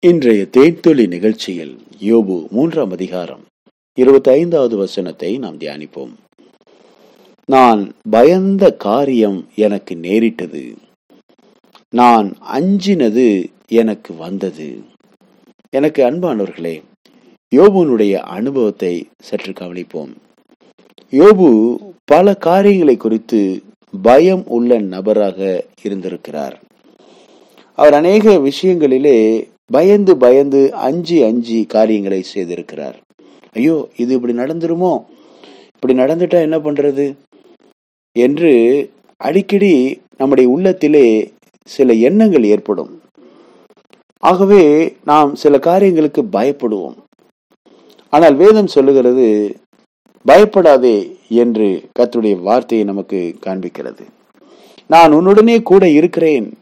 இன்றைய தேன்துளி நிகழ்ச்சியில் யோபு மூன்றாம் அதிகாரம் இருபத்தி ஐந்தாவது வசனத்தை நாம் தியானிப்போம். நான் பயந்த காரியம் எனக்கு நேரிட்டது. நான் அஞ்சினது எனக்கு வந்தது. எனக்கு அன்பானவர்களே யோபுனுடைய அனுபவத்தை சற்று கவனிப்போம். யோபு பல காரியங்களை குறித்து பயம் உள்ள நபராக இருந்திருக்கிறார். அவர் அநேக விஷயங்களிலே பயந்து பயந்து அஞ்சு அஞ்சு காரியங்களை செய்திருக்கிறார். ஐயோ இது இப்படி நடந்துருமோ? இப்படி நடந்துட்டா என்ன பண்றது? என்று அடிக்கடி நம்முடைய உள்ளத்திலே சில எண்ணங்கள் ஏற்படும். ஆகவே நாம் சில காரியங்களுக்கு பயப்படுவோம். ஆனால் வேதம் சொல்லுகிறது பயப்படாதே என்று கத்துடைய வார்த்தையை நமக்கு காண்பிக்கிறது. நான் உன்னுடனே கூட இருக்கிறேன்.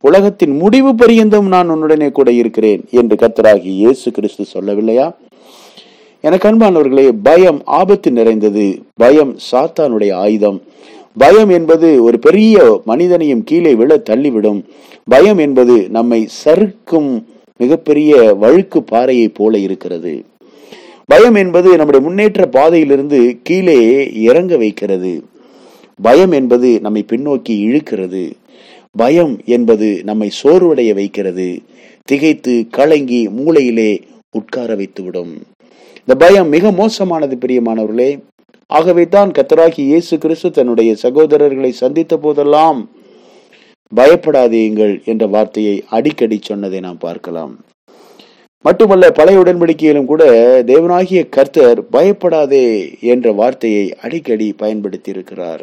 உலகத்தின் முடிவு பரியந்தம் நான் உன்னுடனே கூட இருக்கிறேன் என்று கர்த்தராகி இயேசு கிறிஸ்து சொல்லவில்லையா? எனக்கு அன்பானவர்களே பயம் ஆபத்து நிறைந்தது. பயம் சாத்தானுடைய ஆயுதம். பயம் என்பது ஒரு பெரிய மனிதனையும் கீழே விழ தள்ளிவிடும். பயம் என்பது நம்மை சறுக்கும் மிகப்பெரிய வழுக்கு பாறையை போல இருக்கிறது. பயம் என்பது நம்முடைய முன்னேற்ற பாதையிலிருந்து கீழே இறங்க வைக்கிறது. பயம் என்பது நம்மை பின்னோக்கி இழுக்கிறது. பயம் என்பது நம்மை சோர்வடைய வைக்கிறது. திகைத்து கலங்கி மூளையிலே உட்கார வைத்துவிடும். இந்த பயம் மிக மோசமானது பிரியமானவர்களே. ஆகவே தான் கத்தராகி இயேசு கிறிஸ்து தன்னுடைய சகோதரர்களை சந்தித்த போதெல்லாம் பயப்படாதீங்கள் என்ற வார்த்தையை அடிக்கடி சொன்னதை நாம் பார்க்கலாம். மட்டுமல்ல பழைய உடன்படிக்கையிலும் கூட தேவனாகிய கர்த்தர் பயப்படாதே என்ற வார்த்தையை அடிக்கடி பயன்படுத்தி இருக்கிறார்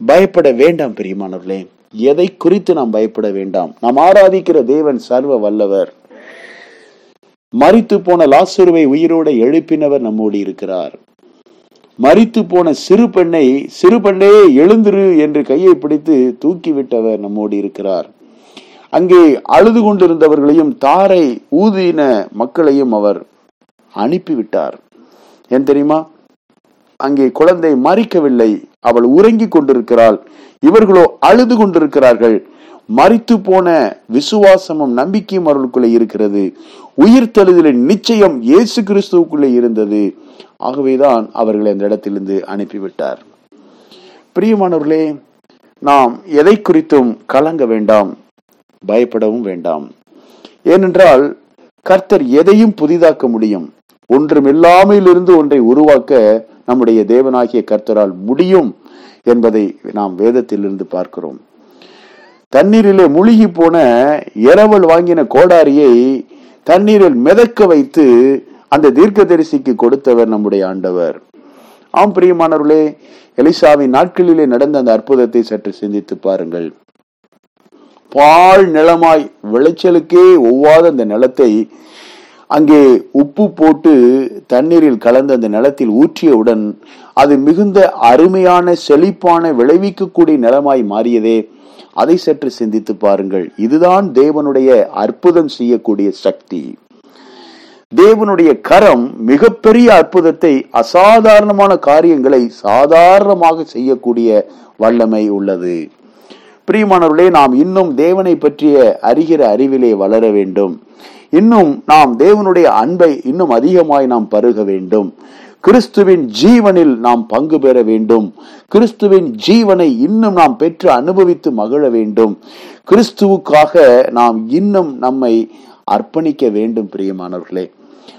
பயப்பட வேண்டாம் பிரியமானவர்களே. எதை குறித்து நாம் பயப்பட வேண்டாம். நாம் ஆராதிக்கிற தேவன் சர்வ வல்லவர். மறித்து போன லாசுருவை உயிரோட எழுப்பினவர் நம்மோடு இருக்கிறார். மறித்து போன சிறு பெண்ணை சிறு பெண்ணே எழுந்துரு என்று கையை பிடித்து தூக்கிவிட்டவர் நம்மோடு இருக்கிறார். அங்கே அழுது கொண்டிருந்தவர்களையும் தாரை ஊதின மக்களையும் அவர் அனுப்பிவிட்டார். ஏன் தெரியுமா? அங்கே குழந்தை மறிக்கவில்லை அவள் உறங்கிக் கொண்டிருக்கிறாள். இவர்களோ அழுது கொண்டிருக்கிறார்கள். மறித்து போன விசுவாசமும் நம்பிக்கையும் அவர்களுக்குள்ளே இருக்கிறது. உயிர் தழுதலின் நிச்சயம் இயேசு கிறிஸ்துவுக்குள்ளே இருந்தது. ஆகவேதான் அவர்களை அந்த இடத்திலிருந்து அனுப்பிவிட்டார். பிரியமானவர்களே நாம் எதை குறித்தும் கலங்க வேண்டாம். பயப்படவும் வேண்டாம். ஏனென்றால் கர்த்தர் எதையும் புதிதாக்க முடியும். ஒன்றும் இல்லாமையிலிருந்து ஒன்றை உருவாக்க நம்முடைய தேவனாகிய கர்த்தரால் முடியும் என்பதை நாம் வேதத்திலிருந்து பார்க்கிறோம். தண்ணீரிலே முழுகி போன இரவல் வாங்கின கோடாரியை தண்ணீரில் மிதக்க வைத்து அந்த தீர்க்கதரிசிக்கு கொடுத்தவர் நம்முடைய ஆண்டவர். ஆம் பிரியமானவர்களே எலிசாவின் நாட்களிலே நடந்த அந்த அற்புதத்தை சற்று சிந்தித்து பாருங்கள். பால் நிலமாய் விளைச்சலுக்கே ஒவ்வாத அந்த நிலத்தை அங்கே உப்பு போட்டு தண்ணீரில் கலந்த அந்த நிலத்தில் ஊற்றியவுடன் அது மிகுந்த அருமையான செழிப்பான விளைவிக்கக்கூடிய நிலமாய் மாறியதே. அதை சற்று சிந்தித்து பாருங்கள். இதுதான் தேவனுடைய அற்புதம் செய்யக்கூடிய சக்தி. தேவனுடைய கரம் மிகப்பெரிய அற்புதத்தை அசாதாரணமான காரியங்களை சாதாரணமாக செய்யக்கூடிய வல்லமை உள்ளது. பிரியமானவர்களே நாம் இன்னும் தேவனை பற்றிய அறிகிற அறிவிலே வளர வேண்டும். இன்னும் நாம் தேவனுடைய அன்பை இன்னும் அதிகமாய் நாம் பருக வேண்டும். கிறிஸ்துவின் ஜீவனில் நாம் பங்கு பெற வேண்டும். கிறிஸ்துவின் ஜீவனை இன்னும் நாம் பெற்று அனுபவித்து மகிழ வேண்டும். கிறிஸ்துவுக்காக நாம் இன்னும் நம்மை அர்ப்பணிக்க வேண்டும் பிரியமானவர்களே.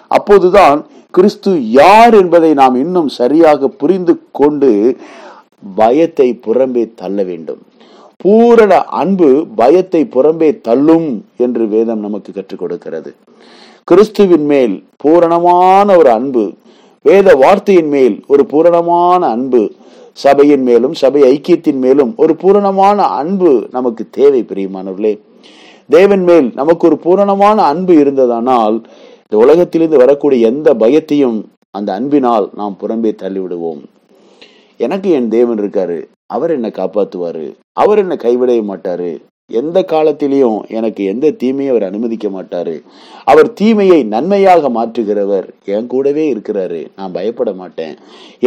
அப்போதுதான் கிறிஸ்து யார் என்பதை நாம் இன்னும் சரியாக புரிந்து கொண்டு பயத்தை புறம்பே தள்ள வேண்டும். பூரண அன்பு பயத்தை புறம்பே தள்ளும் என்று வேதம் நமக்கு கற்றுக் கொடுக்கிறது. கிறிஸ்துவின் மேல் பூரணமான ஒரு அன்பு வேத வார்த்தையின் மேல் ஒரு பூரணமான அன்பு சபையின் மேலும் சபை ஐக்கியத்தின் மேலும் ஒரு பூரணமான அன்பு நமக்கு தேவை பிரியமானவர்களே. தேவன் மேல் நமக்கு ஒரு பூரணமான அன்பு இருந்ததானால் இந்த உலகத்திலிருந்து வரக்கூடிய எந்த பயத்தையும் அந்த அன்பினால் நாம் புறம்பே தள்ளிவிடுவோம். எனக்கு என் தேவன் இருக்காரு. அவர் என்னை காப்பாத்துவாரு. அவர் என்னை கைவிடைய மாட்டாரு. எந்த காலத்திலையும் எனக்கு எந்த தீமையும் அவர் அனுமதிக்க மாட்டாரு. அவர் தீமையை நன்மையாக மாற்றுகிறவர் என் கூடவே இருக்கிறாரு. நான் பயப்பட மாட்டேன்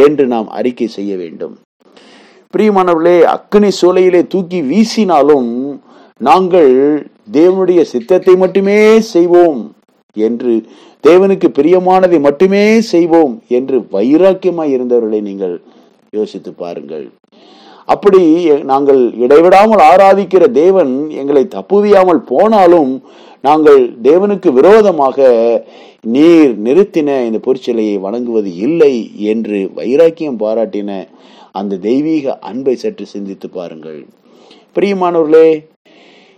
என்று நாம் அறிக்கை செய்ய வேண்டும். பிரியமானவர்களே அக்கினி சூளையிலே தூக்கி வீசினாலும் நாங்கள் தேவனுடைய சித்தத்தை மட்டுமே செய்வோம் என்று தேவனுக்கு பிரியமானதை மட்டுமே செய்வோம் என்று வைராக்கியமாய் இருந்தவர்களை நீங்கள் யோசித்து பாருங்கள். அப்படி நாங்கள் இடைவிடாமல் ஆராதிக்கிற தேவன் எங்களை தப்புவியாமல் போனாலும் நாங்கள் தேவனுக்கு விரோதமாக நீர் நிறுத்தின இந்த பொற்சிலையை வணங்குவது இல்லை என்று வைராக்கியம் பாராட்டின அந்த தெய்வீக அன்பை சற்று சிந்தித்து பாருங்கள். பிரியமானவர்களே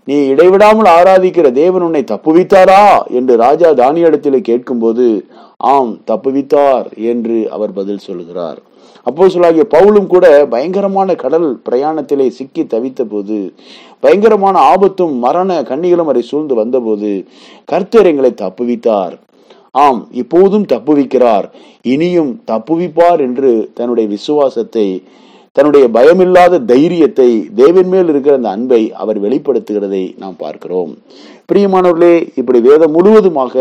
நீ இடைவிடாமல் ஆராதிக்கிற தேவன் உன்னை தப்புவித்தாரா என்று ராஜா தானியிடத்தில் கேட்கும்போது ஆம் தப்புவித்தார் என்று அவர் பதில் சொல்கிறார். அப்போ சொல்லாகிய பவுலும் கூட பயங்கரமான கடல் பிரயாணத்திலே சிக்கி தவித்த போது பயங்கரமான ஆபத்தும் மரண கண்ணிகளும் அதை சூழ்ந்து வந்தபோது கர்த்தர் எங்களை தப்புவித்தார். ஆம் இப்போதும் தப்புவிக்கிறார். இனியும் தப்புவிப்பார் என்று தன்னுடைய விசுவாசத்தை தன்னுடைய பயமில்லாத தைரியத்தை தேவன் மேல் இருக்கிற அந்த அன்பை அவர் வெளிப்படுத்துகிறதை நாம் பார்க்கிறோம். பிரியமானவர்களே இப்படி வேதம் முழுவதுமாக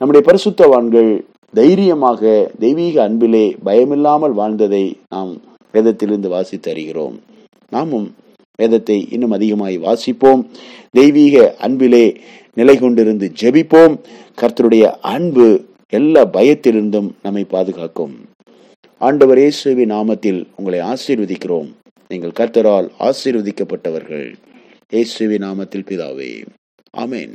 நம்முடைய பரிசுத்தவான்கள் தைரியமாக தெய்வீக அன்பிலே பயமில்லாமல் வாழ்ந்ததை நாம் வேதத்திலிருந்து வாசித்து அறிகிறோம். நாமும் வேதத்தை இன்னும் அதிகமாய் வாசிப்போம். தெய்வீக அன்பிலே நிலை கொண்டிருந்து ஜெபிப்போம். கர்த்தருடைய அன்பு எல்லா பயத்திலிருந்தும் நம்மை பாதுகாக்கும். ஆண்டவர் இயேசுவி நாமத்தில் உங்களை ஆசீர்வதிக்கிறோம். நீங்கள் கர்த்தரால் ஆசீர்வதிக்கப்பட்டவர்கள். இயேசுவி நாமத்தில் பிதாவே. ஆமேன்.